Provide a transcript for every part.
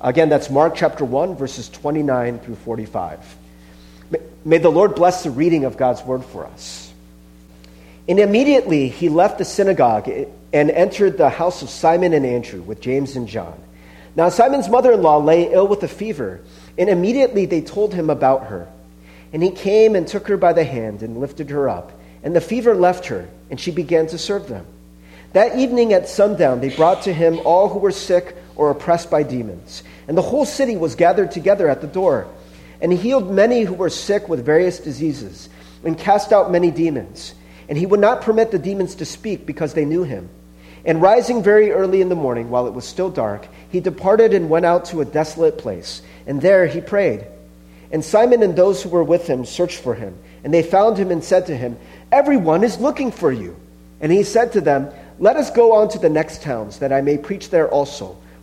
Again, that's Mark chapter 1, verses 29 through 45. May the Lord bless the reading of God's word for us. And immediately he left the synagogue and entered the house of Simon and Andrew with James and John. Now, Simon's mother in law lay ill with a fever, and immediately they told him about her. And he came and took her by the hand and lifted her up, and the fever left her, and she began to serve them. That evening at sundown, they brought to him all who were sick or oppressed by demons, and the whole city was gathered together at the door. And he healed many who were sick with various diseases, and cast out many demons. And he would not permit the demons to speak because they knew him. And rising very early in the morning, while it was still dark, he departed and went out to a desolate place. And there he prayed. And Simon and those who were with him searched for him. And they found him and said to him, Everyone is looking for you. And he said to them, Let us go on to the next towns, that I may preach there also,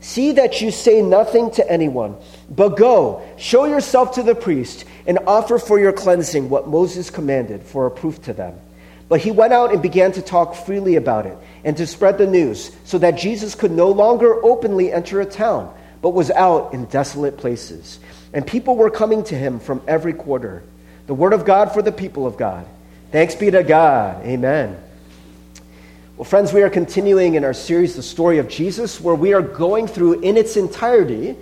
See that you say nothing to anyone, but go, show yourself to the priest, and offer for your cleansing what Moses commanded for a proof to them. But he went out and began to talk freely about it, and to spread the news, so that Jesus could no longer openly enter a town, but was out in desolate places. And people were coming to him from every quarter. The word of God for the people of God. Thanks be to God. Amen. Well, friends, we are continuing in our series, The Story of Jesus, where we are going through in its entirety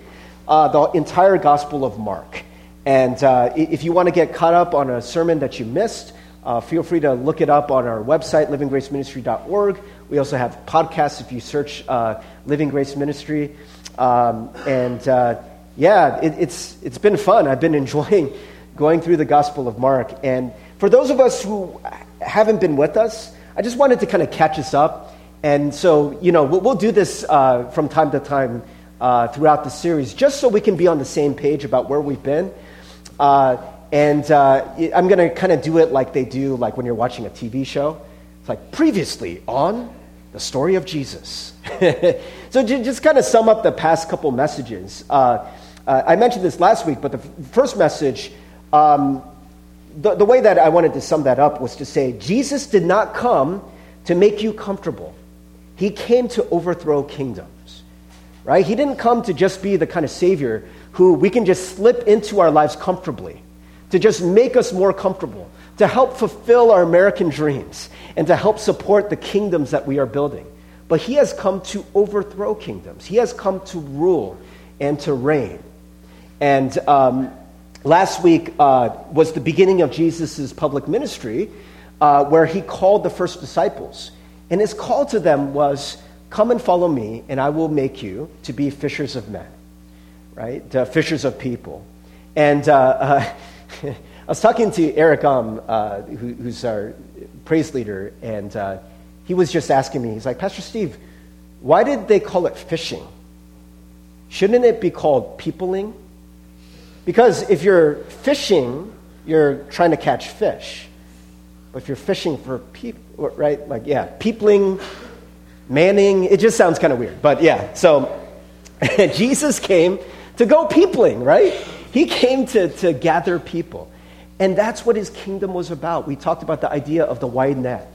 uh, the entire Gospel of Mark. And uh, if you want to get caught up on a sermon that you missed, uh, feel free to look it up on our website, livinggraceministry.org. We also have podcasts if you search uh, Living Grace Ministry. Um, and uh, yeah, it, it's, it's been fun. I've been enjoying going through the Gospel of Mark. And for those of us who haven't been with us, I just wanted to kind of catch us up. And so, you know, we'll, do this uh, from time to time uh, throughout the series, just so we can be on the same page about where we've been. Uh, and uh, I'm going to kind of do it like they do, like when you're watching a TV show. It's like previously on the story of Jesus. so to just kind of sum up the past couple messages, uh, uh, I mentioned this last week, but the first message um, the, the way that I wanted to sum that up was to say Jesus did not come to make you comfortable, He came to overthrow kingdoms. Right? He didn't come to just be the kind of Savior who we can just slip into our lives comfortably, to just make us more comfortable, to help fulfill our American dreams, and to help support the kingdoms that we are building. But He has come to overthrow kingdoms, He has come to rule and to reign. And um, last week uh, was the beginning of Jesus' public ministry, uh, where he called the first disciples. And his call to them was, Come and follow me, and I will make you to be fishers of men, right? Uh, fishers of people. And uh, uh, I was talking to Eric Um, uh, who, who's our praise leader, and he was just asking me, he's like, Pastor Steve, why did they call it fishing? Shouldn't it be called peopling? Because if you're fishing, you're trying to catch fish. But if you're fishing for people, right? Like, yeah, peopling, manning, it just sounds kind of weird. But yeah, so Jesus came to go peopling, right? He came to, to gather people. And that's what his kingdom was about. We talked about the idea of the wide net.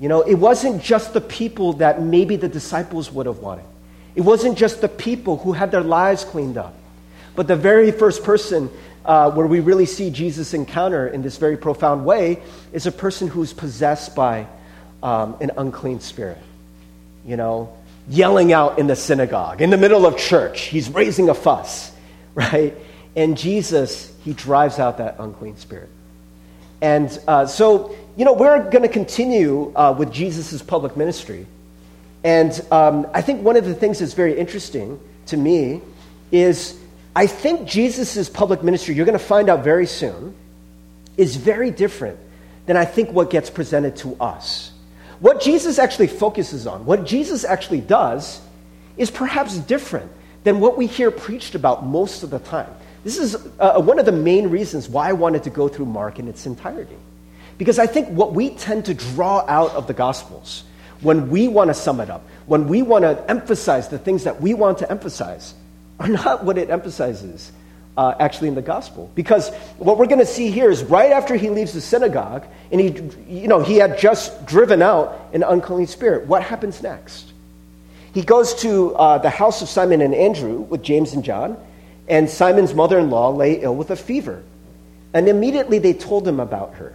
You know, it wasn't just the people that maybe the disciples would have wanted. It wasn't just the people who had their lives cleaned up. But the very first person uh, where we really see Jesus encounter in this very profound way is a person who's possessed by um, an unclean spirit. You know, yelling out in the synagogue, in the middle of church. He's raising a fuss, right? And Jesus, he drives out that unclean spirit. And uh, so, you know, we're going to continue uh, with Jesus' public ministry. And um, I think one of the things that's very interesting to me is I think Jesus' public ministry, you're going to find out very soon, is very different than I think what gets presented to us. What Jesus actually focuses on, what Jesus actually does, is perhaps different than what we hear preached about most of the time. This is uh, one of the main reasons why I wanted to go through Mark in its entirety. Because I think what we tend to draw out of the Gospels when we want to sum it up, when we want to emphasize the things that we want to emphasize, are not what it emphasizes uh, actually in the Gospel. Because what we're going to see here is right after he leaves the synagogue, and he, you know, he had just driven out an unclean spirit. What happens next? He goes to uh, the house of Simon and Andrew with James and John and Simon's mother in law lay ill with a fever. And immediately they told him about her.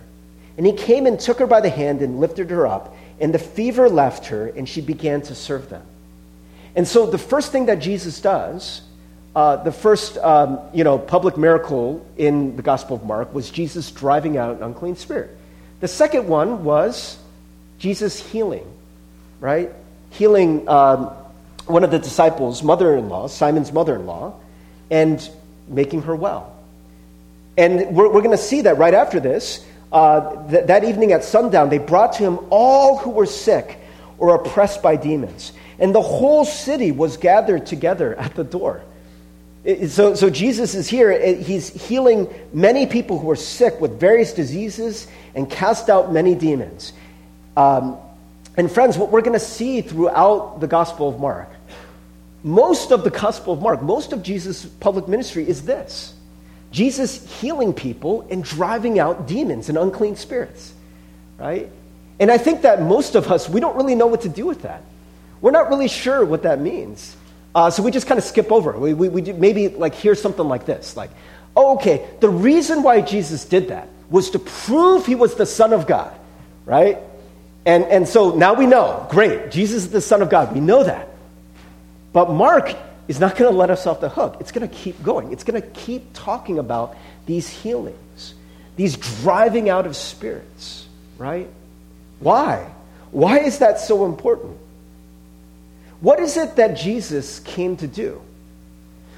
And he came and took her by the hand and lifted her up, and the fever left her, and she began to serve them. And so the first thing that Jesus does, uh, the first um, you know, public miracle in the Gospel of Mark was Jesus driving out an unclean spirit. The second one was Jesus healing, right? Healing um, one of the disciples' mother in law, Simon's mother in law and making her well. And we're, we're going to see that right after this. Uh, th- that evening at sundown, they brought to him all who were sick or oppressed by demons. And the whole city was gathered together at the door. So, so Jesus is here. He's healing many people who are sick with various diseases and cast out many demons. Um, and friends, what we're going to see throughout the Gospel of Mark most of the Gospel of Mark, most of Jesus' public ministry is this Jesus healing people and driving out demons and unclean spirits, right? And I think that most of us, we don't really know what to do with that. We're not really sure what that means. Uh, so we just kind of skip over. We, we, we maybe like hear something like this like, oh, okay, the reason why Jesus did that was to prove he was the Son of God, right? And, and so now we know, great, Jesus is the Son of God. We know that. But Mark is not going to let us off the hook. It's going to keep going. It's going to keep talking about these healings, these driving out of spirits, right? Why? Why is that so important? What is it that Jesus came to do?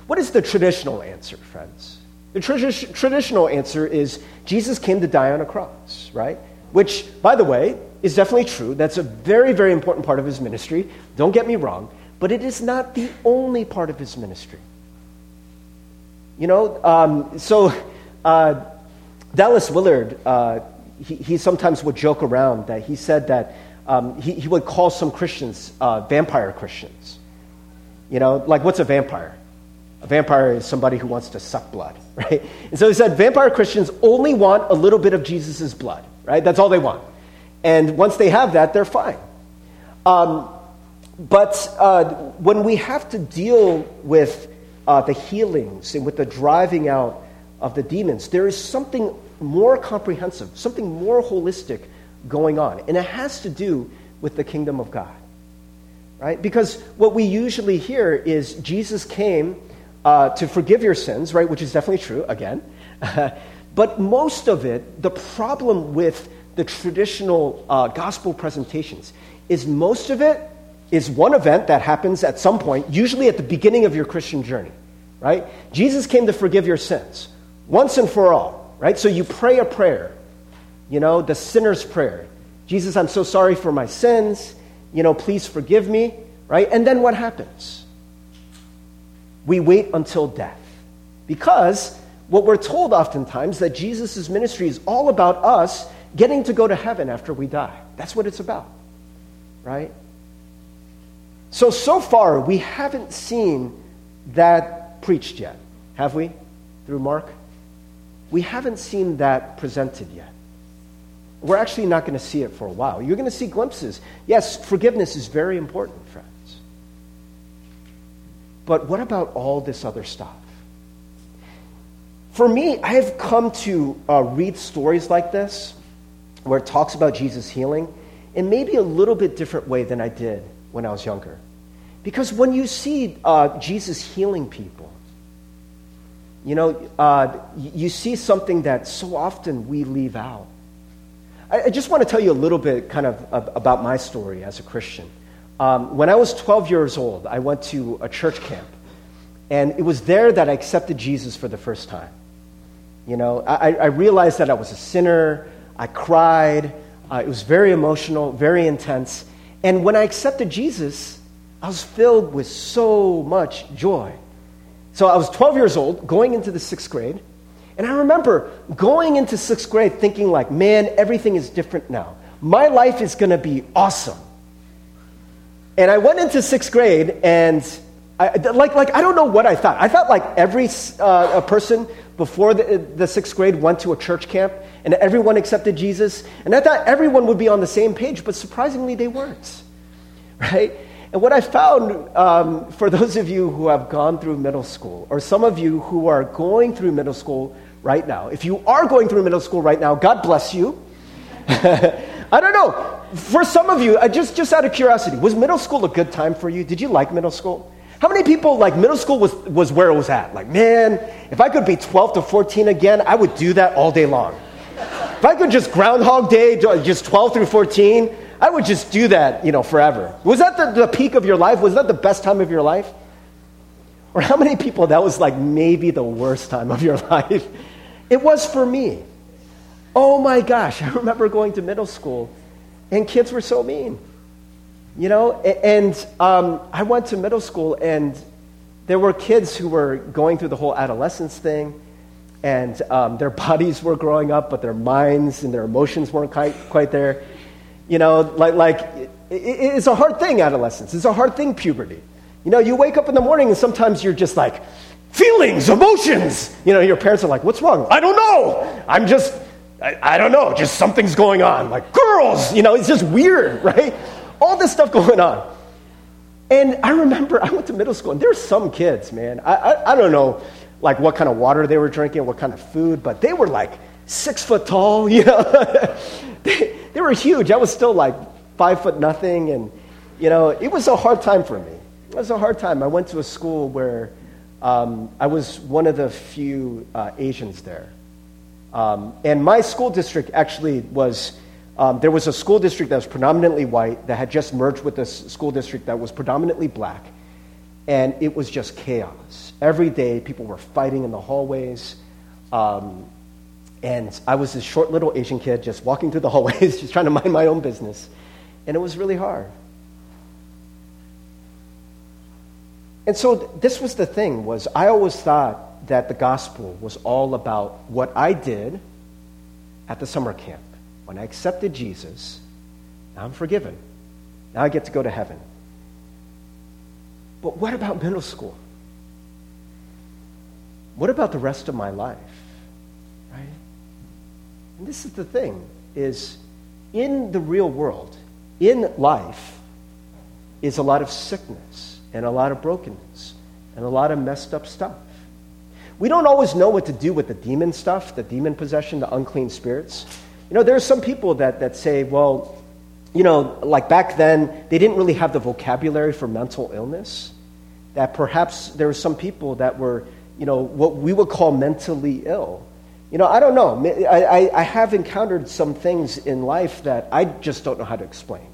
What is the traditional answer, friends? The tradi- traditional answer is Jesus came to die on a cross, right? Which, by the way, is definitely true. That's a very, very important part of his ministry. Don't get me wrong but it is not the only part of his ministry. You know, um, so uh, Dallas Willard, uh, he, he, sometimes would joke around that he said that um, he, he would call some Christians uh, vampire Christians. You know, like what's a vampire? A vampire is somebody who wants to suck blood, right? And so he said vampire Christians only want a little bit of Jesus' blood, right? That's all they want. And once they have that, they're fine. Um, but uh, when we have to deal with uh, the healings and with the driving out of the demons, there is something more comprehensive, something more holistic going on. And it has to do with the kingdom of God. Right? Because what we usually hear is Jesus came uh, to forgive your sins, right? Which is definitely true, again. but most of it, the problem with the traditional uh, gospel presentations is most of it is one event that happens at some point, usually at the beginning of your Christian journey, right? Jesus came to forgive your sins once and for all, right? So you pray a prayer, you know, the sinner's prayer. Jesus, I'm so sorry for my sins. You know, please forgive me, right? And then what happens? We wait until death. Because what we're told oftentimes that Jesus' ministry is all about us getting to go to heaven after we die. That's what it's about, right? So, so far, we haven't seen that preached yet, have we? Through Mark? We haven't seen that presented yet. We're actually not going to see it for a while. You're going to see glimpses. Yes, forgiveness is very important, friends. But what about all this other stuff? For me, I have come to uh, read stories like this, where it talks about Jesus healing, in maybe a little bit different way than I did when I was younger. Because when you see uh, Jesus healing people, you know, uh, you see something that so often we leave out. I, just want to tell you a little bit kind of about my story as a Christian. Um, when I was 12 years old, I went to a church camp. And it was there that I accepted Jesus for the first time. You know, I, I realized that I was a sinner. I cried. Uh, it was very emotional, very intense. And when I accepted Jesus, I was filled with so much joy. So I was 12 years old, going into the sixth grade. And I remember going into sixth grade thinking, like, man, everything is different now. My life is going to be awesome. And I went into sixth grade, and I, like, like, I don't know what I thought. I thought like every uh, person before the, the sixth grade went to a church camp, and everyone accepted Jesus. And I thought everyone would be on the same page, but surprisingly, they weren't. Right? And what I found um, for those of you who have gone through middle school, or some of you who are going through middle school right now, if you are going through middle school right now, God bless you. I don't know. For some of you, just, just out of curiosity, was middle school a good time for you? Did you like middle school? How many people, like, middle school was, was where it was at? Like, man, if I could be 12 to 14 again, I would do that all day long. If I could just Groundhog Day, just 12 through 14, I would just do that, you know, forever. Was that the, the peak of your life? Was that the best time of your life? Or how many people that was like maybe the worst time of your life? It was for me. Oh my gosh, I remember going to middle school and kids were so mean. You know, and um, I went to middle school and there were kids who were going through the whole adolescence thing and um, their bodies were growing up, but their minds and their emotions weren't quite, quite there. You know, like, like it, it's a hard thing, adolescence. It's a hard thing, puberty. You know, you wake up in the morning and sometimes you're just like, feelings, emotions. You know, your parents are like, what's wrong? I don't know. I'm just, I, I don't know, just something's going on. Like, girls, you know, it's just weird, right? All this stuff going on. And I remember I went to middle school, and there's some kids, man. I, I, I, don't know, like what kind of water they were drinking, what kind of food, but they were like six foot tall, you know. they, they were huge. I was still like five foot nothing. And, you know, it was a hard time for me. It was a hard time. I went to a school where um, I was one of the few uh, Asians there. Um, and my school district actually was, um, there was a school district that was predominantly white that had just merged with a school district that was predominantly black. And it was just chaos. Every day, people were fighting in the hallways. Um, and I was this short little Asian kid just walking through the hallways, just trying to mind my own business. And it was really hard. And so this was the thing was I always thought that the gospel was all about what I did at the summer camp. When I accepted Jesus, now I'm forgiven. Now I get to go to heaven. But what about middle school? What about the rest of my life? And this is the thing is in the real world, in life, is a lot of sickness and a lot of brokenness and a lot of messed up stuff. We don't always know what to do with the demon stuff, the demon possession, the unclean spirits. You know, there are some people that, that say, well, you know, like back then, they didn't really have the vocabulary for mental illness. That perhaps there were some people that were, you know, what we would call mentally ill. You know, I don't know. I, I, I, have encountered some things in life that I just don't know how to explain.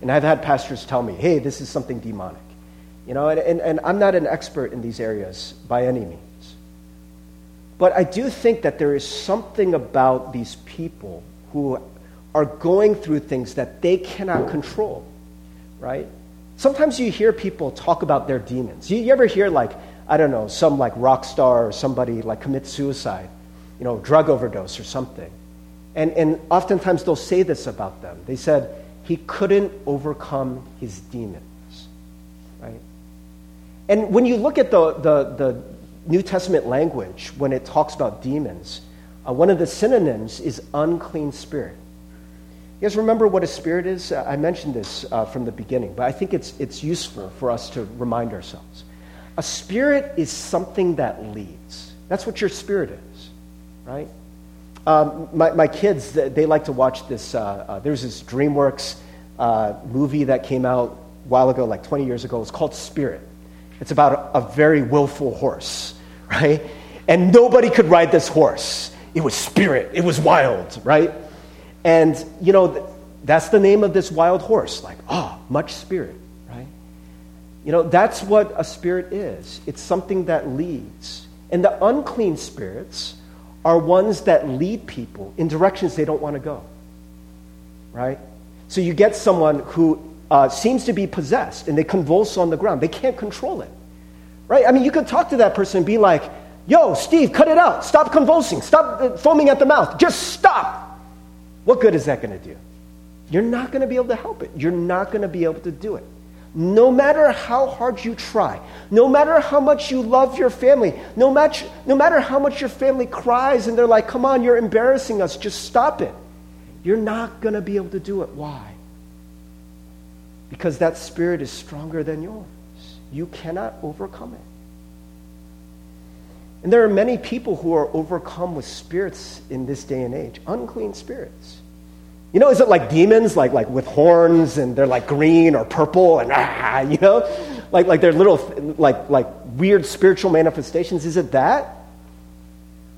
And I've had pastors tell me, hey, this is something demonic. You know, and, and, and I'm not an expert in these areas by any means. But I do think that there is something about these people who are going through things that they cannot control, right? Sometimes you hear people talk about their demons. You, you ever hear, like, I don't know, some like rock star or somebody like commit suicide you know, drug overdose or something. And, and oftentimes they'll say this about them. They said, he couldn't overcome his demons, right? And when you look at the, the, the New Testament language, when it talks about demons, uh, one of the synonyms is unclean spirit. You guys remember what a spirit is? I mentioned this uh, from the beginning, but I think it's, it's useful for us to remind ourselves. A spirit is something that leads. That's what your spirit is right? Um, my, my kids, they like to watch this. Uh, uh, there's this DreamWorks uh, movie that came out a while ago, like 20 years ago. It's called Spirit. It's about a, a very willful horse, right? And nobody could ride this horse. It was spirit, it was wild, right? And, you know, that's the name of this wild horse. Like, oh, much spirit, right? You know, that's what a spirit is it's something that leads. And the unclean spirits, are ones that lead people in directions they don't want to go. Right? So you get someone who uh, seems to be possessed and they convulse on the ground. They can't control it. Right? I mean, you could talk to that person and be like, yo, Steve, cut it out. Stop convulsing. Stop uh, foaming at the mouth. Just stop. What good is that going to do? You're not going to be able to help it. You're not going to be able to do it. No matter how hard you try, no matter how much you love your family, no, match, no matter how much your family cries and they're like, come on, you're embarrassing us, just stop it. You're not going to be able to do it. Why? Because that spirit is stronger than yours. You cannot overcome it. And there are many people who are overcome with spirits in this day and age, unclean spirits. You know, is it like demons, like, like with horns and they're like green or purple and ah, you know? Like, like they're little, like, like weird spiritual manifestations. Is it that?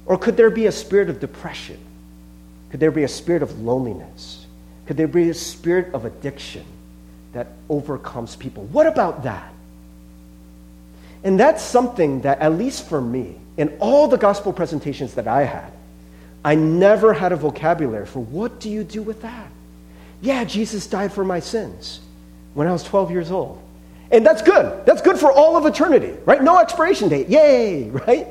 Or could there be a spirit of depression? Could there be a spirit of loneliness? Could there be a spirit of addiction that overcomes people? What about that? And that's something that, at least for me, in all the gospel presentations that I had, I never had a vocabulary for what do you do with that? Yeah, Jesus died for my sins when I was 12 years old. And that's good. That's good for all of eternity, right? No expiration date. Yay, right?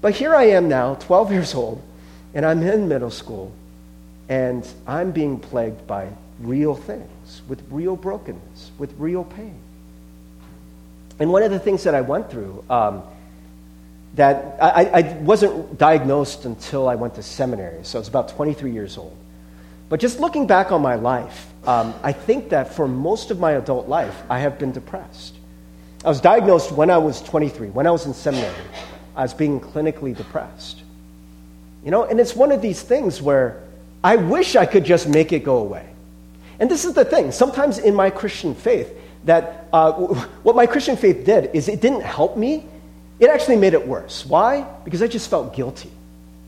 But here I am now, 12 years old, and I'm in middle school, and I'm being plagued by real things, with real brokenness, with real pain. And one of the things that I went through, um, that I, I, wasn't diagnosed until I went to seminary, so I was about 23 years old. But just looking back on my life, um, I think that for most of my adult life, I have been depressed. I was diagnosed when I was 23, when I was in seminary. I was being clinically depressed. You know, and it's one of these things where I wish I could just make it go away. And this is the thing. Sometimes in my Christian faith, that uh, what my Christian faith did is it didn't help me it actually made it worse. Why? Because I just felt guilty.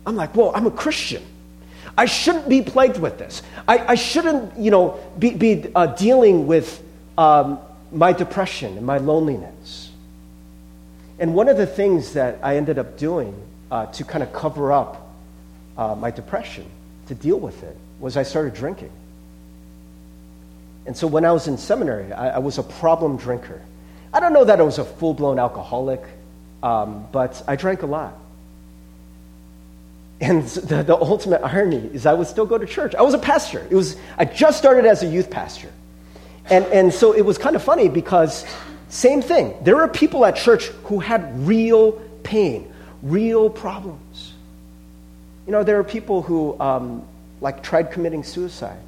I'm like, well, I'm a Christian. I shouldn't be plagued with this. I, I shouldn't, you know, be, be uh, dealing with um, my depression and my loneliness. And one of the things that I ended up doing uh, to kind of cover up uh, my depression, to deal with it, was I started drinking. And so when I was in seminary, I, I was a problem drinker. I don't know that I was a full blown alcoholic. Um, but I drank a lot. And the, the, ultimate irony is I would still go to church. I was a pastor. It was, I just started as a youth pastor. And, and so it was kind of funny because, same thing. There are people at church who had real pain, real problems. You know, there are people who, um, like, tried committing suicide.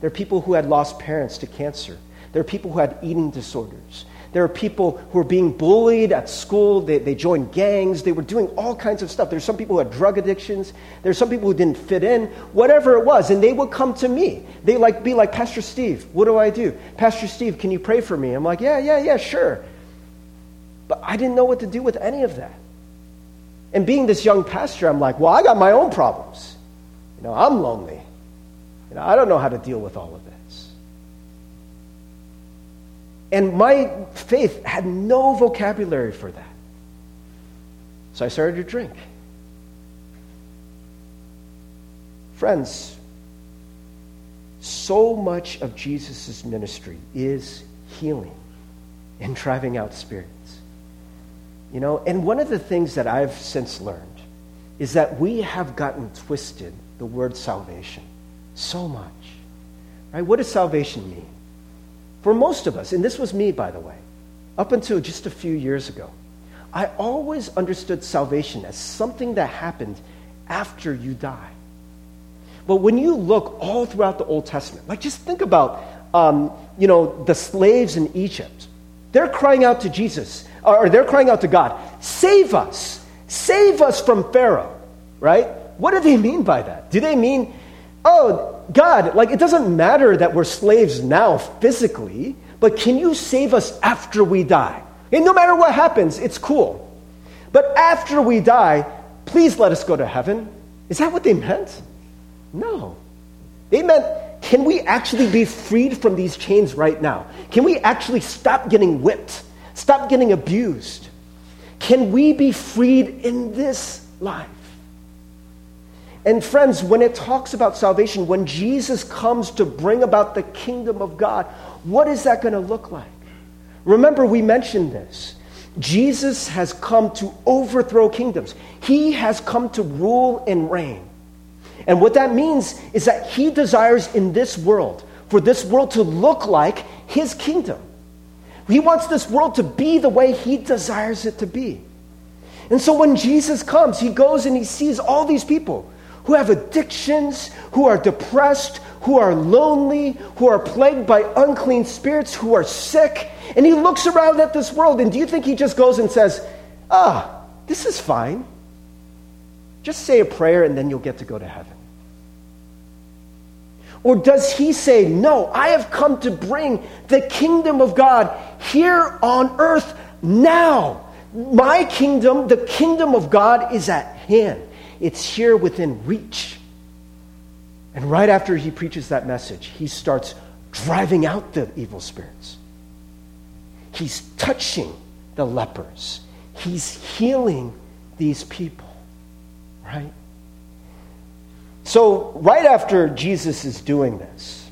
There are people who had lost parents to cancer. There are people who had eating disorders. There are people who are being bullied at school. They, they joined gangs. They were doing all kinds of stuff. There's some people who had drug addictions. There's some people who didn't fit in, whatever it was. And they would come to me. They like be like, Pastor Steve, what do I do? Pastor Steve, can you pray for me? I'm like, yeah, yeah, yeah, sure. But I didn't know what to do with any of that. And being this young pastor, I'm like, well, I got my own problems. You know, I'm lonely. You know, I don't know how to deal with all of this. And my faith had no vocabulary for that. So I started to drink. Friends, so much of Jesus' ministry is healing and driving out spirits. You know, and one of the things that I've since learned is that we have gotten twisted the word salvation so much. Right? What does salvation mean? For most of us, and this was me, by the way, up until just a few years ago, I always understood salvation as something that happened after you die. But when you look all throughout the Old Testament, like just think about, um, you know, the slaves in Egypt. They're crying out to Jesus, or they're crying out to God, save us, save us from Pharaoh, right? What do they mean by that? Do they mean, oh, God, like it doesn't matter that we're slaves now physically, but can you save us after we die? And no matter what happens, it's cool. But after we die, please let us go to heaven. Is that what they meant? No. They meant, can we actually be freed from these chains right now? Can we actually stop getting whipped? Stop getting abused? Can we be freed in this life? And friends, when it talks about salvation, when Jesus comes to bring about the kingdom of God, what is that going to look like? Remember, we mentioned this Jesus has come to overthrow kingdoms. He has come to rule and reign. And what that means is that he desires in this world for this world to look like his kingdom. He wants this world to be the way he desires it to be. And so when Jesus comes, he goes and he sees all these people who have addictions, who are depressed, who are lonely, who are plagued by unclean spirits, who are sick. And he looks around at this world, and do you think he just goes and says, Ah, this is fine? Just say a prayer and then you'll get to go to heaven. Or does he say, No, I have come to bring the kingdom of God here on earth now? My kingdom, the kingdom of God, is at hand, it's here within reach. And right after he preaches that message, he starts driving out the evil spirits. He's touching the lepers. He's healing these people, right? So, right after Jesus is doing this,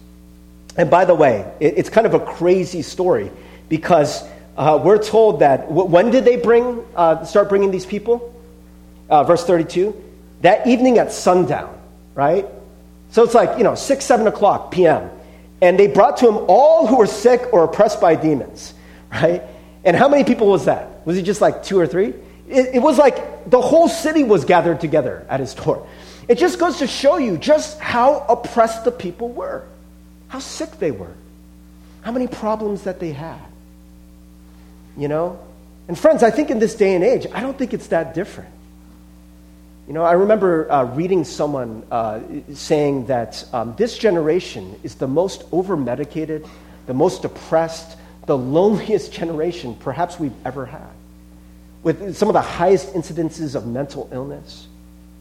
and by the way, it, it's kind of a crazy story because uh, we're told that when did they bring uh, start bringing these people? Uh, verse 32 that evening at sundown, right? So it's like, you know, 6, 7 o'clock p.m. And they brought to him all who were sick or oppressed by demons, right? And how many people was that? Was it just like two or three? It, it was like the whole city was gathered together at his door. It just goes to show you just how oppressed the people were, how sick they were, how many problems that they had. You know? And friends, I think in this day and age, I don't think it's that different. You know, I remember uh, reading someone uh, saying that um, this generation is the most over medicated, the most depressed, the loneliest generation perhaps we've ever had, with some of the highest incidences of mental illness.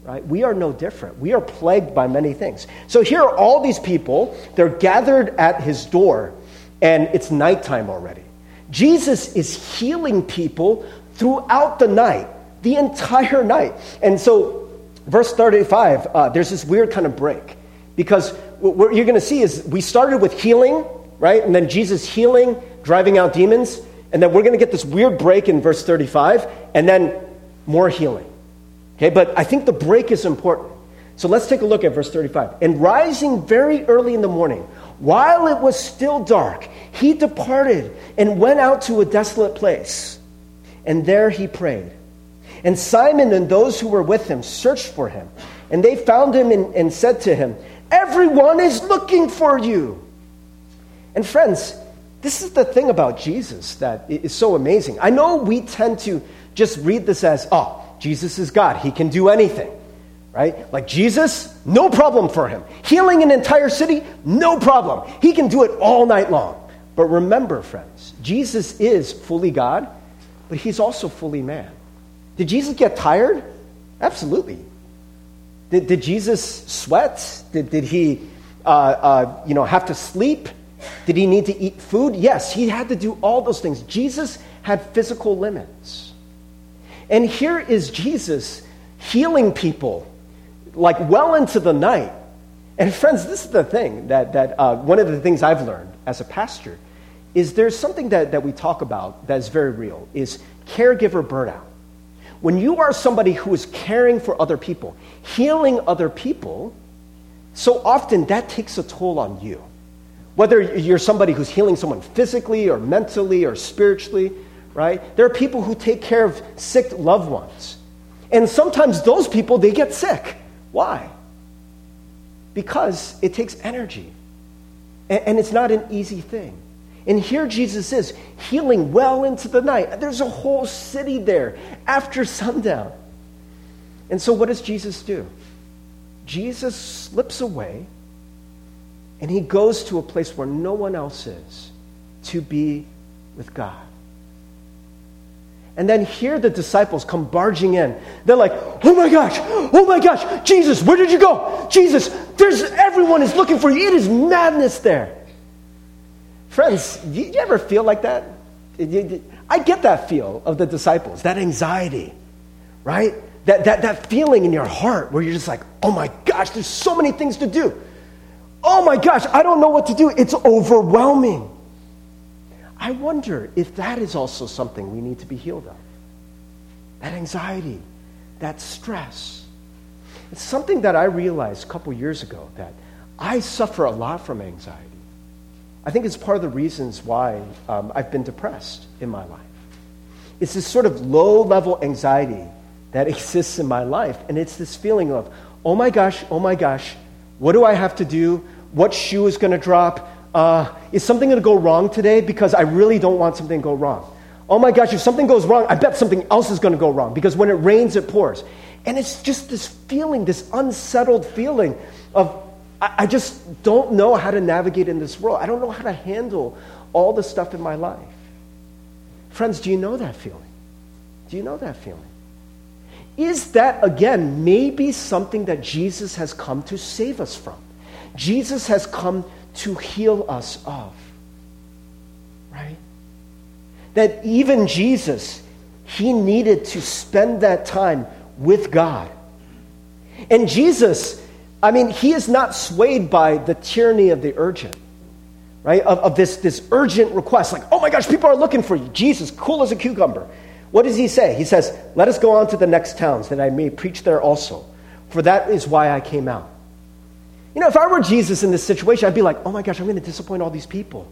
Right? We are no different. We are plagued by many things. So here are all these people. They're gathered at his door, and it's nighttime already. Jesus is healing people throughout the night the entire night. And so, verse 35, uh, there's this weird kind of break. Because what you're going to see is we started with healing, right? And then Jesus healing, driving out demons. And then we're going to get this weird break in verse 35, and then more healing. Okay, but I think the break is important. So let's take a look at verse 35. And rising very early in the morning, while it was still dark, he departed and went out to a desolate place. And there he prayed. And Simon and those who were with him searched for him. And they found him and, and said to him, Everyone is looking for you. And friends, this is the thing about Jesus that is so amazing. I know we tend to just read this as, oh, Jesus is God. He can do anything, right? Like Jesus, no problem for him. Healing an entire city, no problem. He can do it all night long. But remember, friends, Jesus is fully God, but he's also fully man. Did Jesus get tired? Absolutely. Did, did Jesus sweat? Did, did he uh, uh, you know, have to sleep? Did he need to eat food? Yes, he had to do all those things. Jesus had physical limits. And here is Jesus healing people like well into the night. And friends, this is the thing that, that uh, one of the things I've learned as a pastor is there's something that, that we talk about that is very real is caregiver burnout. When you are somebody who is caring for other people, healing other people, so often that takes a toll on you. Whether you're somebody who's healing someone physically or mentally or spiritually, right? There are people who take care of sick loved ones. And sometimes those people, they get sick. Why? Because it takes energy. And, it's not an easy thing. And here Jesus is healing well into the night. There's a whole city there after sundown. And so, what does Jesus do? Jesus slips away and he goes to a place where no one else is to be with God. And then here the disciples come barging in. They're like, oh my gosh, oh my gosh, Jesus, where did you go? Jesus, there's everyone is looking for you. It is madness there. Friends, do you ever feel like that? I get that feel of the disciples, that anxiety, right? That, that, that feeling in your heart where you're just like, oh my gosh, there's so many things to do. Oh my gosh, I don't know what to do. It's overwhelming. I wonder if that is also something we need to be healed of. That anxiety, that stress. It's something that I realized a couple years ago that I suffer a lot from anxiety. I think it's part of the reasons why um, I've been depressed in my life. It's this sort of low level anxiety that exists in my life. And it's this feeling of, oh my gosh, oh my gosh, what do I have to do? What shoe is going to drop? Uh, is something going to go wrong today? Because I really don't want something to go wrong. Oh my gosh, if something goes wrong, I bet something else is going to go wrong because when it rains, it pours. And it's just this feeling, this unsettled feeling of, I just don't know how to navigate in this world. I don't know how to handle all the stuff in my life. Friends, do you know that feeling? Do you know that feeling? Is that, again, maybe something that Jesus has come to save us from? Jesus has come to heal us of. Right? That even Jesus, he needed to spend that time with God. And Jesus, I mean, he is not swayed by the tyranny of the urgent, right? Of, of this, this urgent request, like, oh my gosh, people are looking for you. Jesus, cool as a cucumber. What does he say? He says, Let us go on to the next towns, that I may preach there also, for that is why I came out. You know, if I were Jesus in this situation, I'd be like, Oh my gosh, I'm going to disappoint all these people.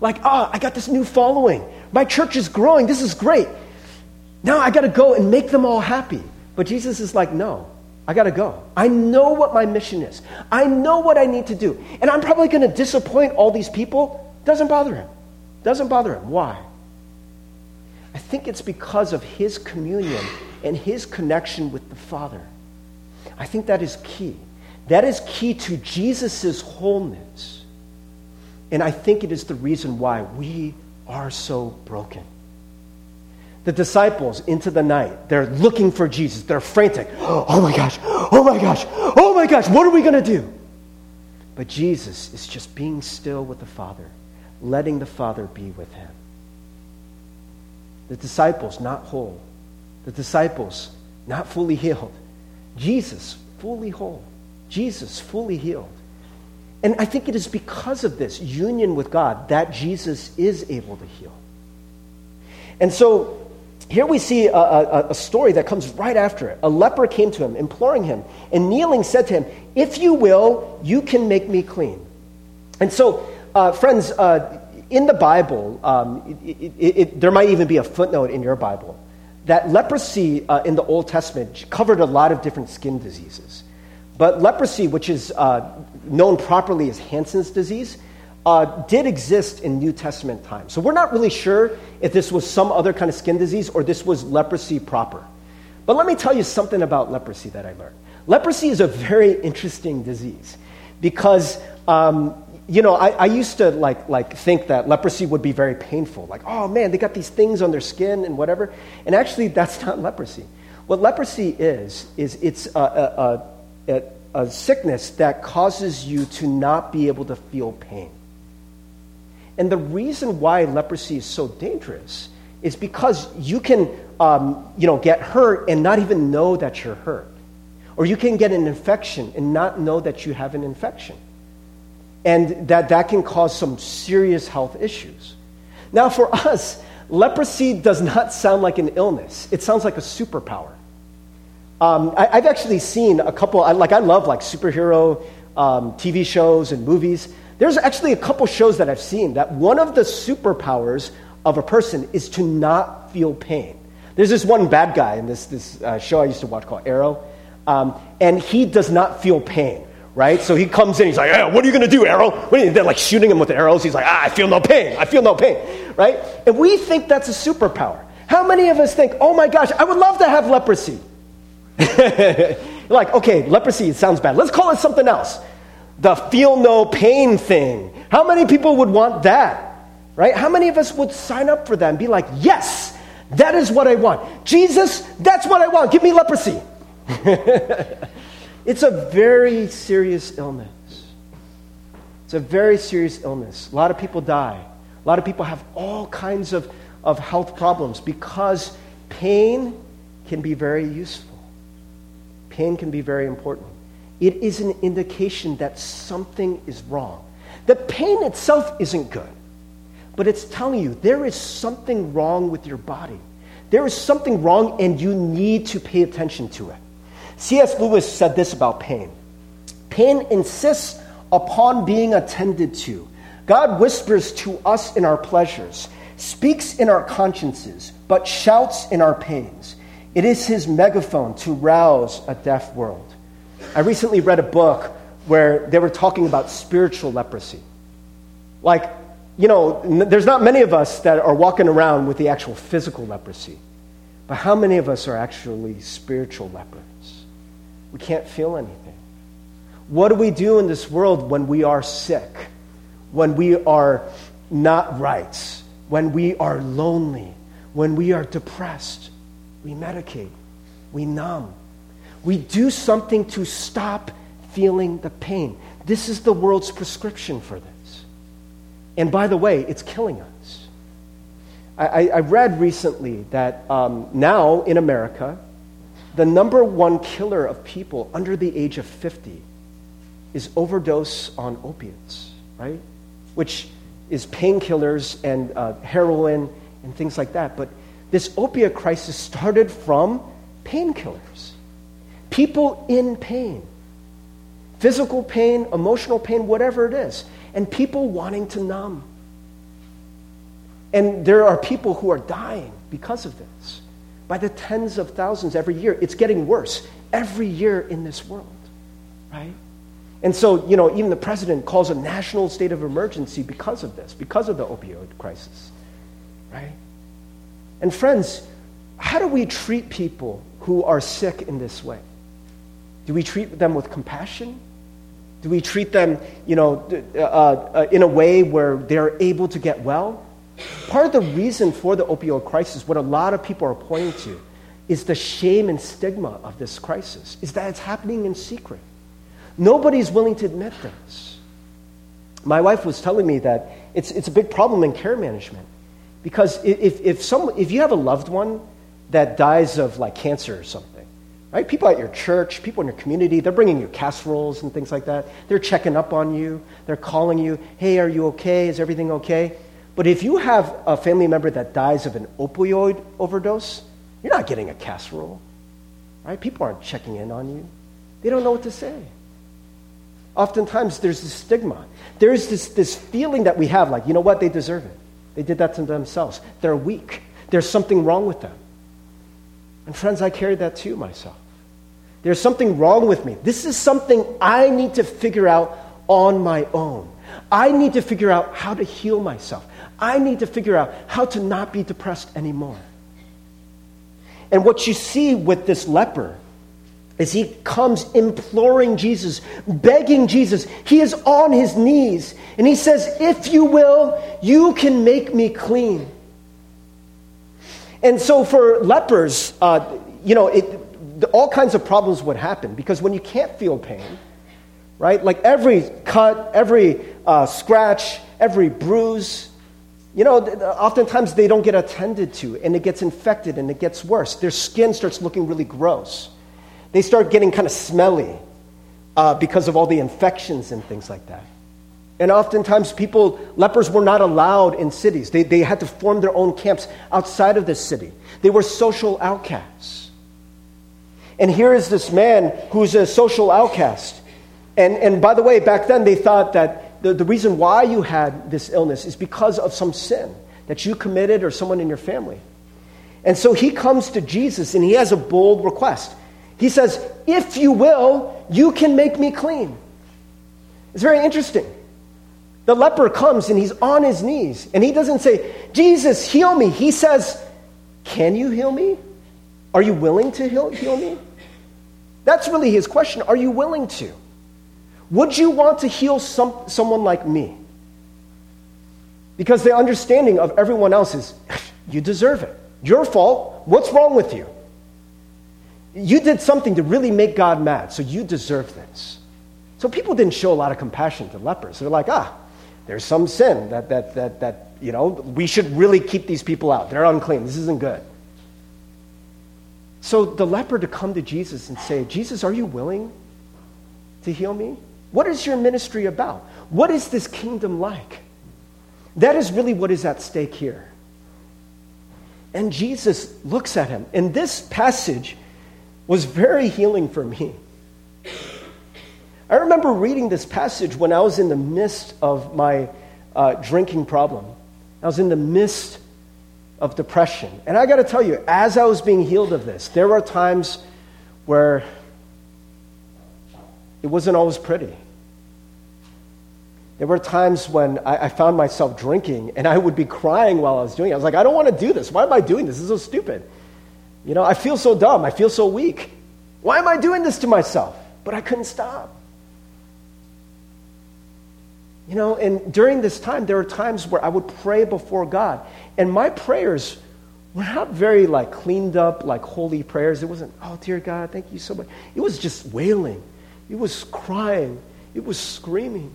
Like, ah, oh, I got this new following. My church is growing. This is great. Now I got to go and make them all happy. But Jesus is like, no, I got to go. I know what my mission is. I know what I need to do. And I'm probably going to disappoint all these people. Doesn't bother him. Doesn't bother him. Why? I think it's because of his communion and his connection with the Father. I think that is key. That is key to Jesus' wholeness. And I think it is the reason why we are so broken the disciples into the night. They're looking for Jesus. They're frantic. Oh my gosh, oh my gosh, oh my gosh, what are we going to do? But Jesus is just being still with the Father, letting the Father be with him. The disciples not whole. The disciples not fully healed. Jesus fully whole. Jesus fully healed. And I think it is because of this union with God that Jesus is able to heal. And so here we see a, a, a, story that comes right after it. A leper came to him, imploring him, and kneeling said to him, If you will, you can make me clean. And so, uh, friends, uh, in the Bible, um, it, it, it, there might even be a footnote in your Bible that leprosy uh, in the Old Testament covered a lot of different skin diseases. But leprosy, which is uh, known properly as Hansen's disease, uh, did exist in New Testament times. So we're not really sure if this was some other kind of skin disease or this was leprosy proper. But let me tell you something about leprosy that I learned. Leprosy is a very interesting disease because, um, you know, I, I, used to like, like think that leprosy would be very painful. Like, oh man, they got these things on their skin and whatever. And actually, that's not leprosy. What leprosy is, is it's a, a, a, a sickness that causes you to not be able to feel pain. And the reason why leprosy is so dangerous is because you can um, you know, get hurt and not even know that you're hurt. Or you can get an infection and not know that you have an infection. And that, that can cause some serious health issues. Now, for us, leprosy does not sound like an illness, it sounds like a superpower. Um, I, have actually seen a couple, I, like, I love like superhero um, TV shows and movies. There's actually a couple shows that I've seen that one of the superpowers of a person is to not feel pain. There's this one bad guy in this, this uh, show I used to watch called Arrow, um, and he does not feel pain, right? So he comes in, he's like, hey, what are you to do, Arrow? They're like shooting him with arrows. He's like, ah, I feel no pain. I feel no pain, right? And we think that's a superpower. How many of us think, oh my gosh, I would love to have leprosy? like, okay, leprosy sounds bad. Let's call it something else the feel no pain thing. How many people would want that? Right? How many of us would sign up for that and be like, yes, that is what I want. Jesus, that's what I want. Give me leprosy. it's a very serious illness. It's a very serious illness. A lot of people die. A lot of people have all kinds of, of health problems because pain can be very useful. Pain can be very important it is an indication that something is wrong. The pain itself isn't good, but it's telling you there is something wrong with your body. There is something wrong, and you need to pay attention to it. C.S. Lewis said this about pain pain insists upon being attended to. God whispers to us in our pleasures, speaks in our consciences, but shouts in our pains. It is his megaphone to rouse a deaf world. I recently read a book where they were talking about spiritual leprosy. Like, you know, there's not many of us that are walking around with the actual physical leprosy. But how many of us are actually spiritual lepers? We can't feel anything. What do we do in this world when we are sick? When we are not right? When we are lonely? When we are depressed? We medicate. We numb. We do something to stop feeling the pain. This is the world's prescription for this. And by the way, it's killing us. I, I read recently that um, now in America, the number one killer of people under the age of 50 is overdose on opiates, right? Which is painkillers and uh, heroin and things like that. But this opiate crisis started from painkillers. People in pain, physical pain, emotional pain, whatever it is, and people wanting to numb. And there are people who are dying because of this by the tens of thousands every year. It's getting worse every year in this world, right? And so, you know, even the president calls a national state of emergency because of this, because of the opioid crisis, right? And friends, how do we treat people who are sick in this way? Do we treat them with compassion? Do we treat them, you know, uh, uh, in a way where they're able to get well? Part of the reason for the opioid crisis, what a lot of people are pointing to, is the shame and stigma of this crisis, is that it's happening in secret. Nobody's willing to admit this. My wife was telling me that it's, it's a big problem in care management because if, if, some, if you have a loved one that dies of like cancer or something, right? People at your church, people in your community, they're bringing you casseroles and things like that. They're checking up on you. They're calling you, hey, are you okay? Is everything okay? But if you have a family member that dies of an opioid overdose, you're not getting a casserole, right? People aren't checking in on you. They don't know what to say. Oftentimes, there's this stigma. There's this, this feeling that we have like, you know what? They deserve it. They did that to themselves. They're weak. There's something wrong with them. And friends, I carry that too myself. There's something wrong with me. This is something I need to figure out on my own. I need to figure out how to heal myself. I need to figure out how to not be depressed anymore. And what you see with this leper as he comes imploring Jesus, begging Jesus. He is on his knees and he says, If you will, you can make me clean. And so for lepers, uh, you know, it, all kinds of problems would happen because when you can't feel pain, right, like every cut, every uh, scratch, every bruise, you know, oftentimes they don't get attended to and it gets infected and it gets worse. Their skin starts looking really gross. They start getting kind of smelly uh, because of all the infections and things like that. And oftentimes, people, lepers were not allowed in cities. They, they had to form their own camps outside of the city. They were social outcasts. And here is this man who's a social outcast. And, and by the way, back then they thought that the, the reason why you had this illness is because of some sin that you committed or someone in your family. And so he comes to Jesus and he has a bold request. He says, If you will, you can make me clean. It's very interesting. The leper comes and he's on his knees and he doesn't say, Jesus, heal me. He says, Can you heal me? Are you willing to heal, heal me? That's really his question. Are you willing to? Would you want to heal some, someone like me? Because the understanding of everyone else is, you deserve it. Your fault. What's wrong with you? You did something to really make God mad, so you deserve this. So people didn't show a lot of compassion to lepers. They're like, ah, there's some sin that, that, that, that you know, we should really keep these people out. They're unclean. This isn't good. So the leper to come to Jesus and say, Jesus, are you willing to heal me? What is your ministry about? What is this kingdom like? That is really what is at stake here. And Jesus looks at him. And this passage was very healing for me. I remember reading this passage when I was in the midst of my uh, drinking problem. I was in the midst of depression. And I got to tell you, as I was being healed of this, there were times where it wasn't always pretty. There were times when I, I, found myself drinking and I would be crying while I was doing it. I was like, I don't want to do this. Why am I doing this? This is so stupid. You know, I feel so dumb. I feel so weak. Why am I doing this to myself? But I couldn't stop. You know, and during this time, there were times where I would pray before God, and my prayers were not very like cleaned up, like holy prayers. It wasn't, oh, dear God, thank you so much. It was just wailing. It was crying. It was screaming.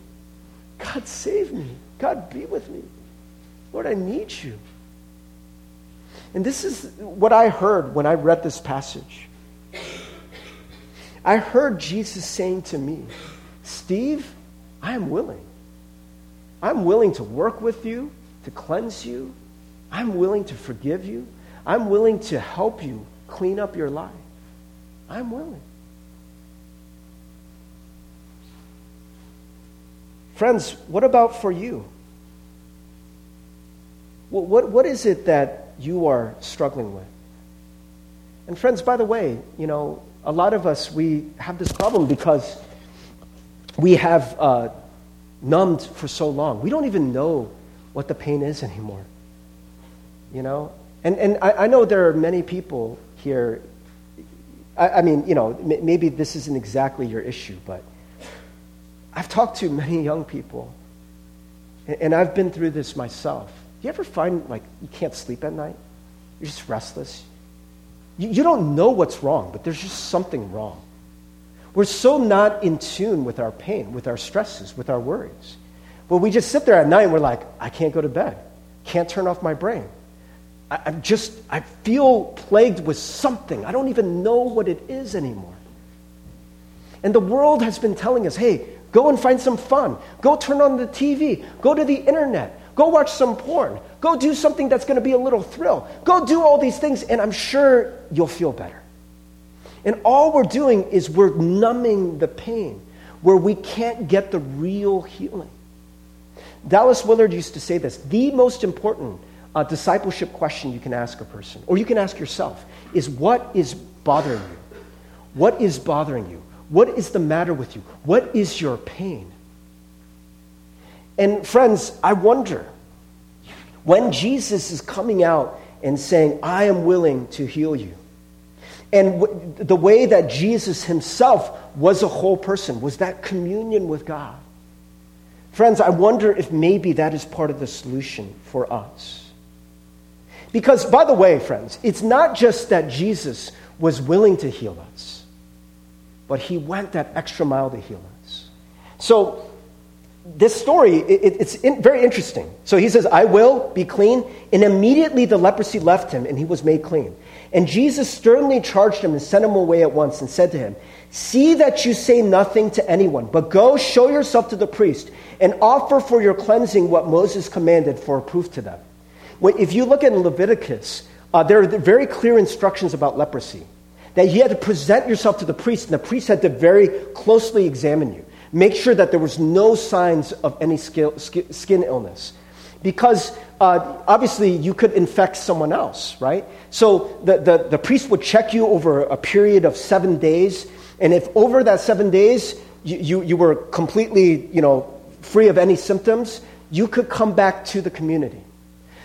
God, save me. God, be with me. Lord, I need you. And this is what I heard when I read this passage. I heard Jesus saying to me, Steve, I am willing. I'm willing to work with you, to cleanse you. I'm willing to forgive you. I'm willing to help you clean up your life. I'm willing. Friends, what about for you? What, what, what is it that you are struggling with? And, friends, by the way, you know, a lot of us, we have this problem because we have uh, numbed for so long. We don't even know what the pain is anymore. You know? And, and I, I know there are many people here. I, I mean, you know, m- maybe this isn't exactly your issue, but I've talked to many young people, and, and I've been through this myself. Do You ever find like you can't sleep at night? You're just restless. You, you don't know what's wrong, but there's just something wrong. We're so not in tune with our pain, with our stresses, with our worries. But we just sit there at night and we're like, I can't go to bed. Can't turn off my brain. I, I'm just, I feel plagued with something. I don't even know what it is anymore. And the world has been telling us, hey, go and find some fun. Go turn on the TV. Go to the internet. Go watch some porn. Go do something that's going to be a little thrill. Go do all these things, and I'm sure you'll feel better. And all we're doing is we're numbing the pain where we can't get the real healing. Dallas Willard used to say this the most important uh, discipleship question you can ask a person, or you can ask yourself, is what is bothering you? What is bothering you? What is the matter with you? What is your pain? And friends, I wonder when Jesus is coming out and saying, I am willing to heal you, and w- the way that Jesus himself was a whole person was that communion with God. Friends, I wonder if maybe that is part of the solution for us. Because, by the way, friends, it's not just that Jesus was willing to heal us, but he went that extra mile to heal us. So, this story, it, it's in, very interesting. So he says, I will be clean. And immediately the leprosy left him and he was made clean. And Jesus sternly charged him and sent him away at once and said to him, See that you say nothing to anyone, but go show yourself to the priest and offer for your cleansing what Moses commanded for a proof to them. If you look at Leviticus, uh, there are very clear instructions about leprosy. That you had to present yourself to the priest, and the priest had to very closely examine you. Make sure that there was no signs of any skin illness. Because uh, obviously you could infect someone else, right? So the, the, the priest would check you over a period of seven days. And if over that seven days you, you, you were completely you know, free of any symptoms, you could come back to the community.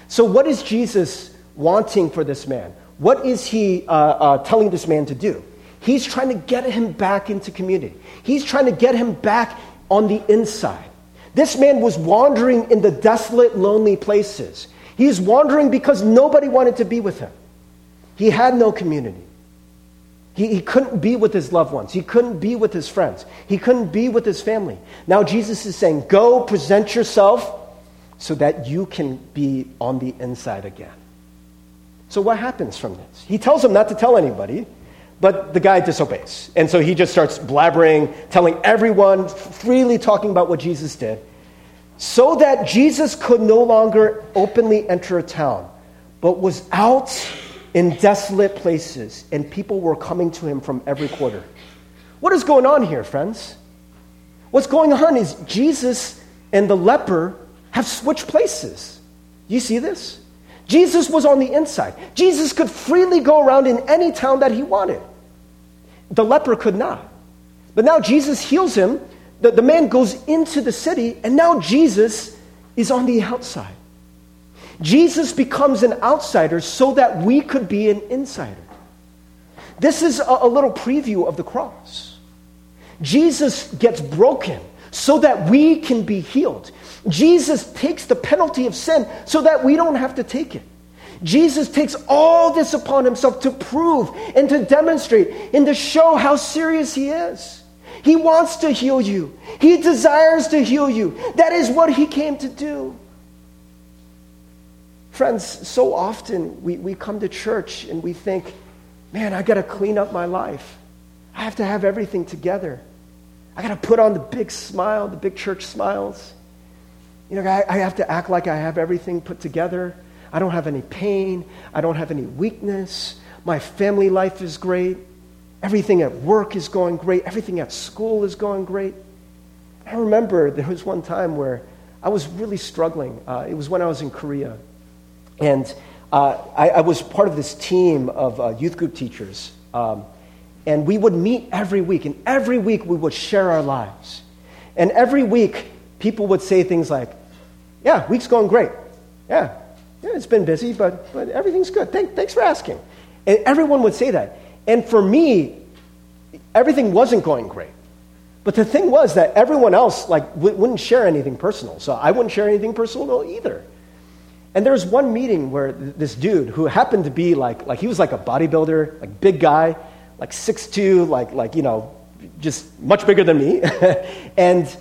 So, what is Jesus wanting for this man? What is he uh, uh, telling this man to do? He's trying to get him back into community. He's trying to get him back on the inside. This man was wandering in the desolate, lonely places. He's wandering because nobody wanted to be with him. He had no community. He, he couldn't be with his loved ones. He couldn't be with his friends. He couldn't be with his family. Now Jesus is saying, Go present yourself so that you can be on the inside again. So, what happens from this? He tells him not to tell anybody. But the guy disobeys. And so he just starts blabbering, telling everyone, freely talking about what Jesus did. so that Jesus could no longer openly enter a town, but was out in desolate places, and people were coming to him from every quarter. What is going on here, friends? What's going on is Jesus and the leper have switched places. You see this? Jesus was on the inside. Jesus could freely go around in any town that he wanted. The leper could not. But now Jesus heals him. The, the man goes into the city, and now Jesus is on the outside. Jesus becomes an outsider so that we could be an insider. This is a, a little preview of the cross. Jesus gets broken so that we can be healed. Jesus takes the penalty of sin so that we don't have to take it. Jesus takes all this upon himself to prove and to demonstrate and to show how serious he is. He wants to heal you, he desires to heal you. That is what he came to do. Friends, so often we, we come to church and we think, man, I got to clean up my life. I have to have everything together. I got to put on the big smile, the big church smiles. You know, I, I have to act like I have everything put together. I don't have any pain. I don't have any weakness. My family life is great. Everything at work is going great. Everything at school is going great. I remember there was one time where I was really struggling. Uh, it was when I was in Korea. And uh, I, I, was part of this team of uh, youth group teachers. Um, and we would meet every week. And every week we would share our lives. And every week people would say things like, Yeah, week's going great. Yeah, yeah it's been busy, but, but everything's good. Thank, thanks for asking. And everyone would say that. And for me, everything wasn't going great. But the thing was that everyone else like w- wouldn't share anything personal. So I wouldn't share anything personal either. And there was one meeting where this dude who happened to be like, like he was like a bodybuilder, like big guy, like 6'2", like, like, you know, just much bigger than me. and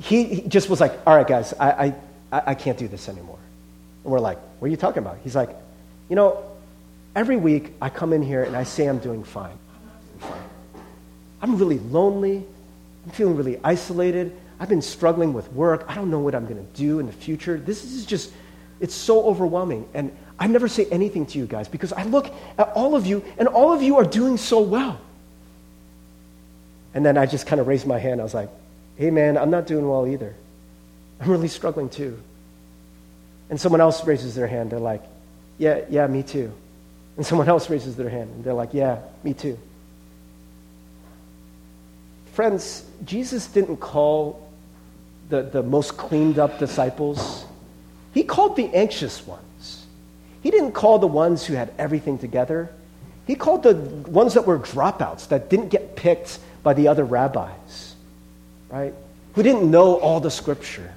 he, he, just was like, all right, guys, I, I, I can't do this anymore. And we're like, what are you talking about? He's like, you know, every week I come in here and I say I'm doing fine. I'm fine. I'm really lonely. I'm feeling really isolated. I've been struggling with work. I don't know what I'm going to do in the future. This is just, it's so overwhelming. And I never say anything to you guys because I look at all of you and all of you are doing so well. And then I just kind of raised my hand. I was like, hey, man, I'm not doing well either. I'm really struggling too. And someone else raises their hand. They're like, yeah, yeah, me too. And someone else raises their hand and they're like, yeah, me too. Friends, Jesus didn't call the, the most cleaned up disciples, He called the anxious ones. He didn't call the ones who had everything together. He called the ones that were dropouts, that didn't get picked by the other rabbis, right? Who didn't know all the scripture.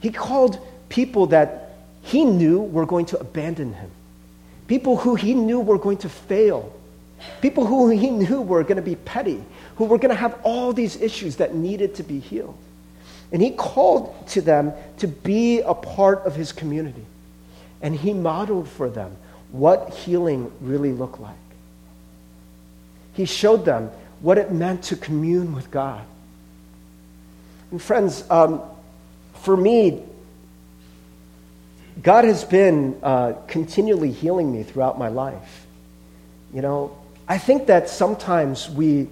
He called people that he knew were going to abandon him, people who he knew were going to fail, people who he knew were going to be petty, who were going to have all these issues that needed to be healed. And he called to them to be a part of his community. And he modeled for them what healing really looked like. He showed them what it meant to commune with God. And friends, um, for me, God has been uh, continually healing me throughout my life. You know, I think that sometimes we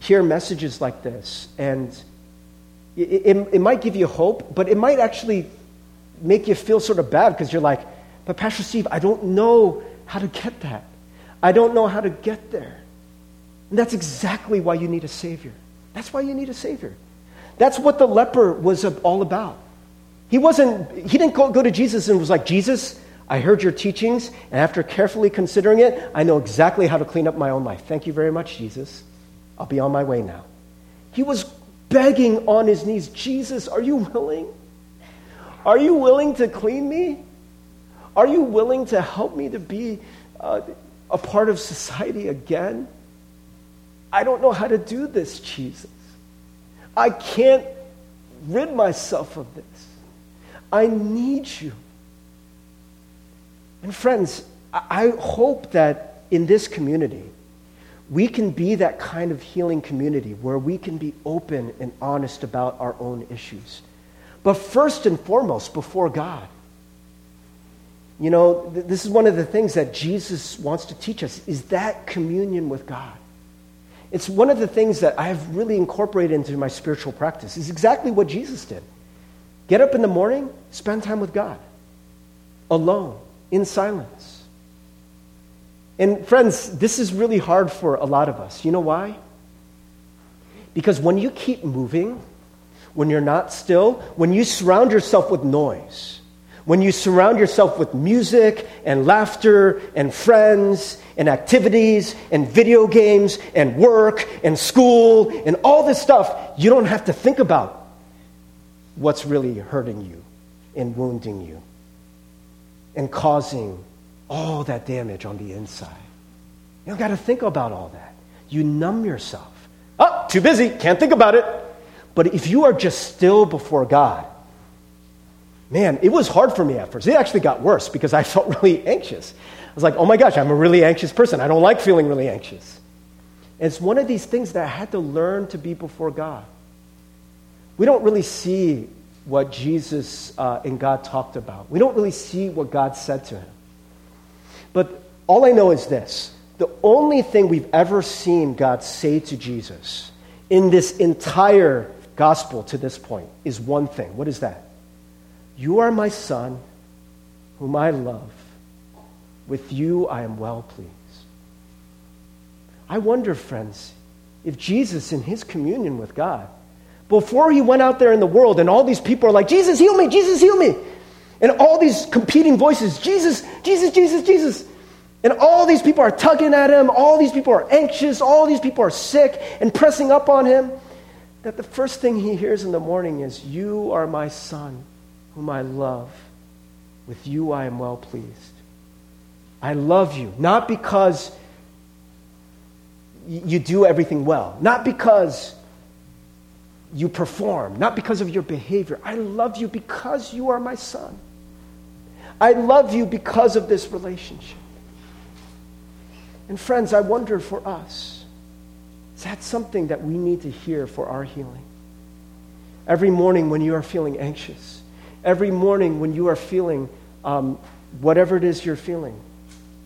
hear messages like this, and it, it, it, might give you hope, but it might actually make you feel sort of bad because you're like, but Pastor Steve, I don't know how to get that. I don't know how to get there. And that's exactly why you need a Savior. That's why you need a Savior. That's what the leper was all about. He wasn't, he didn't go, go to Jesus and was like, Jesus, I heard your teachings, and after carefully considering it, I know exactly how to clean up my own life. Thank you very much, Jesus. I'll be on my way now. He was begging on his knees, Jesus, are you willing? Are you willing to clean me? Are you willing to help me to be uh, a part of society again? I don't know how to do this, Jesus. I can't rid myself of this. I need you. And friends, I hope that in this community, we can be that kind of healing community where we can be open and honest about our own issues. But first and foremost, before God. You know, th- this is one of the things that Jesus wants to teach us is that communion with God. It's one of the things that I've really incorporated into my spiritual practice. Is exactly what Jesus did. Get up in the morning, spend time with God. Alone, in silence. And friends, this is really hard for a lot of us. You know why? Because when you keep moving, when you're not still, when you surround yourself with noise, when you surround yourself with music and laughter and friends and activities and video games and work and school and all this stuff, you don't have to think about what's really hurting you and wounding you and causing all that damage on the inside. You don't got to think about all that. You numb yourself. Oh, too busy, can't think about it. But if you are just still before God, man, it was hard for me at first. It actually got worse because I felt really anxious. I was like, oh my gosh, I'm a really anxious person. I don't like feeling really anxious. And it's one of these things that I had to learn to be before God. We don't really see what Jesus uh, and God talked about. We don't really see what God said to him. But all I know is this the only thing we've ever seen God say to Jesus in this entire gospel to this point is one thing. What is that? You are my son, whom I love. With you I am well pleased. I wonder, friends, if Jesus, in his communion with God, before he went out there in the world and all these people are like, Jesus, heal me, Jesus, heal me. And all these competing voices, Jesus, Jesus, Jesus, Jesus. And all these people are tugging at him. All these people are anxious. All these people are sick and pressing up on him. That the first thing he hears in the morning is, You are my son, whom I love. With you I am well pleased. I love you, not because you do everything well, not because you perform, not because of your behavior. I love you because you are my son. I love you because of this relationship. And friends, I wonder for us, is that something that we need to hear for our healing? Every morning when you are feeling anxious, every morning when you are feeling um, whatever it is you're feeling,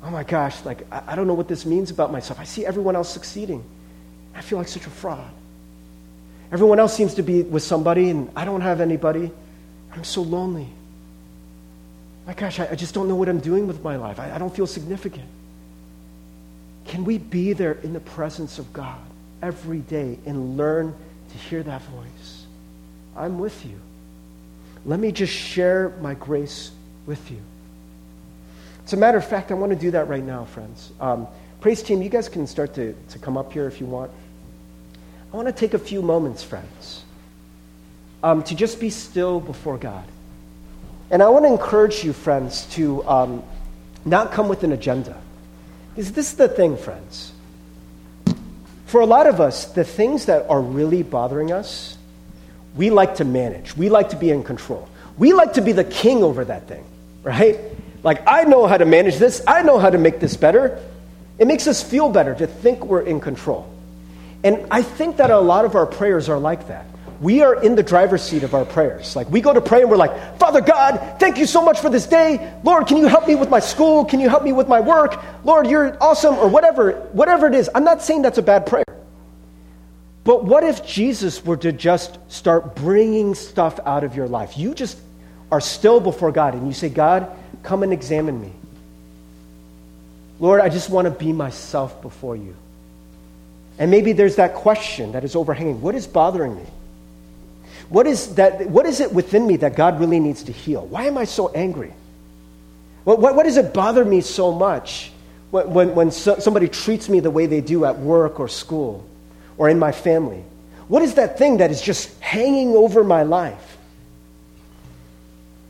oh my gosh, like, I, I don't know what this means about myself. I see everyone else succeeding. I feel like such a fraud. Everyone else seems to be with somebody, and I don't have anybody. I'm so lonely. My gosh, I, I just don't know what I'm doing with my life. I, I don't feel significant. Can we be there in the presence of God every day and learn to hear that voice? I'm with you. Let me just share my grace with you. As a matter of fact, I want to do that right now, friends. Um, praise team, you guys can start to, to come up here if you want. I want to take a few moments, friends, um, to just be still before God. And I want to encourage you, friends, to um, not come with an agenda. Because this is the thing, friends. For a lot of us, the things that are really bothering us, we like to manage. We like to be in control. We like to be the king over that thing, right? Like, I know how to manage this. I know how to make this better. It makes us feel better to think we're in control. And I think that a lot of our prayers are like that. We are in the driver's seat of our prayers. Like we go to pray and we're like, Father God, thank you so much for this day. Lord, can you help me with my school? Can you help me with my work? Lord, you're awesome, or whatever, whatever it is. I'm not saying that's a bad prayer. But what if Jesus were to just start bringing stuff out of your life? You just are still before God and you say, God, come and examine me. Lord, I just want to be myself before you. And maybe there's that question that is overhanging what is bothering me? What is, that, what is it within me that God really needs to heal? Why am I so angry? What, what, what does it bother me so much when, when, when so, somebody treats me the way they do at work or school or in my family? What is that thing that is just hanging over my life?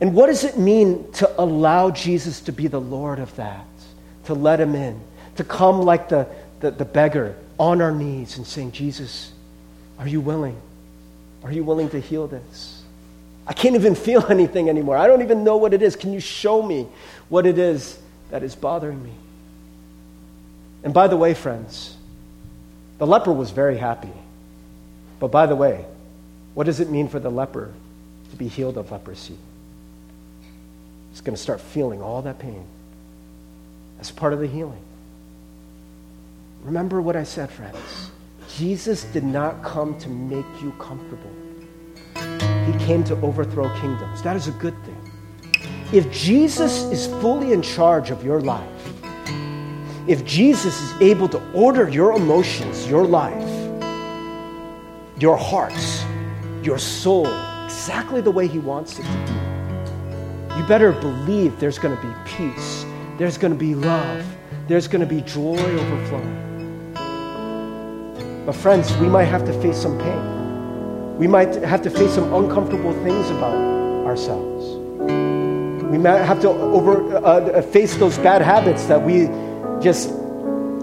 And what does it mean to allow Jesus to be the Lord of that? To let him in, to come like the, the, the beggar on our knees and saying, Jesus, are you willing? Are you willing to heal this? I can't even feel anything anymore. I don't even know what it is. Can you show me what it is that is bothering me? And by the way, friends, the leper was very happy. But by the way, what does it mean for the leper to be healed of leprosy. He's going to start feeling all that pain as part of the healing. Remember what I said, friends. Jesus did not come to make you comfortable. He came to overthrow kingdoms. That is a good thing. If Jesus is fully in charge of your life, if Jesus is able to order your emotions, your life, your hearts, your soul, exactly the way He wants it to be, you better believe there's going to be peace, there's going to be love, there's going to be joy overflowing. But, friends, we might have to face some pain. We might have to face some uncomfortable things about ourselves. We might have to over, uh, face those bad habits that we just,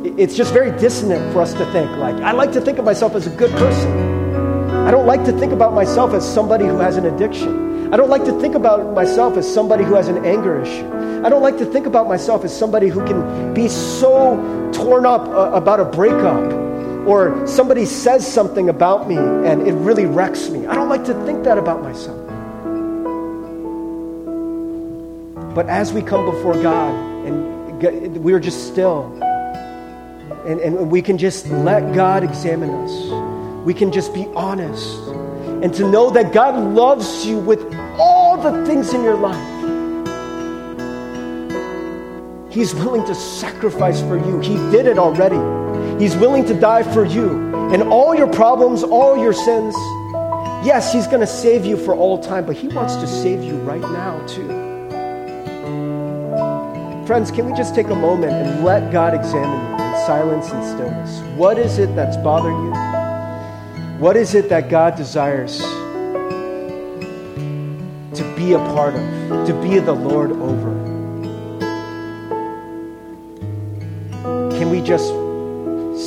it's just very dissonant for us to think. Like, I like to think of myself as a good person. I don't like to think about myself as somebody who has an addiction. I don't like to think about myself as somebody who has an anger issue. I don't like to think about myself as somebody who can be so torn up uh, about a breakup or somebody says something about me and it really wrecks me. I don't like to think that about myself. But as we come before God and we're just still, and, and we can just let God examine us, we can just be honest, and to know that God loves you with all the things in your life. He's willing to sacrifice for you. He did it already. He's willing to die for you. And all your problems, all your sins, yes, He's going to save you for all time, but He wants to save you right now, too. Friends, can we just take a moment and let God examine you in silence and stillness? What is it that's bothering you? What is it that God desires to be a part of, to be the Lord over? Can we just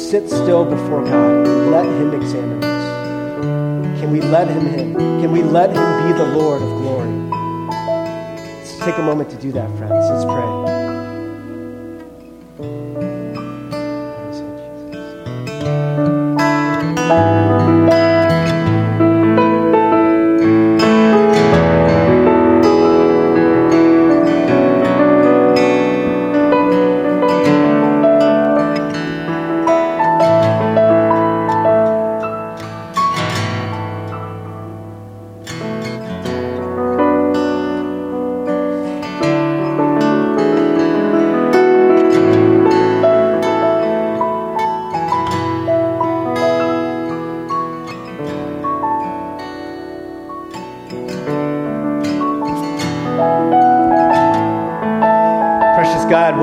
sit still before God and let Him examine us? Can we let Him in? Can we let Him be the Lord of glory? Let's take a moment to do that, friends. Let's pray.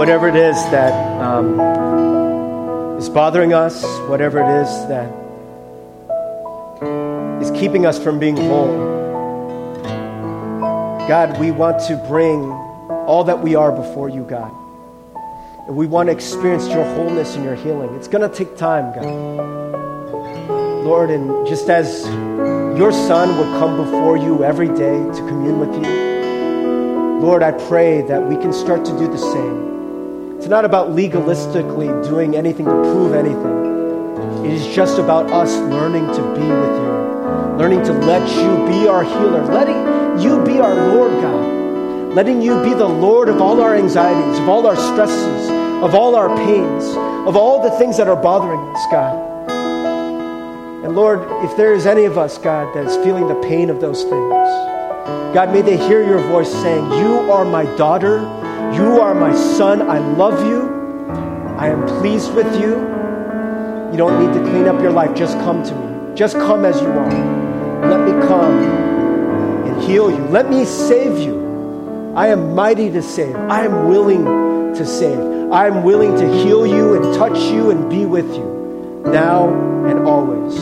Whatever it is that um, is bothering us, whatever it is that is keeping us from being whole. God, we want to bring all that we are before you, God. And we want to experience your wholeness and your healing. It's going to take time, God. Lord, and just as your son would come before you every day to commune with you, Lord, I pray that we can start to do the same. It's not about legalistically doing anything to prove anything. It is just about us learning to be with you, learning to let you be our healer, letting you be our Lord God, letting you be the Lord of all our anxieties, of all our stresses, of all our pains, of all the things that are bothering us, God. And Lord, if there is any of us, God, that is feeling the pain of those things, God, may they hear your voice saying, You are my daughter you are my son. I love you. I am pleased with you. You don't need to clean up your life. Just come to me. Just come as you are. Let me come and heal you. Let me save you. I am mighty to save. I am willing to save. I am willing to heal you and touch you and be with you now and always.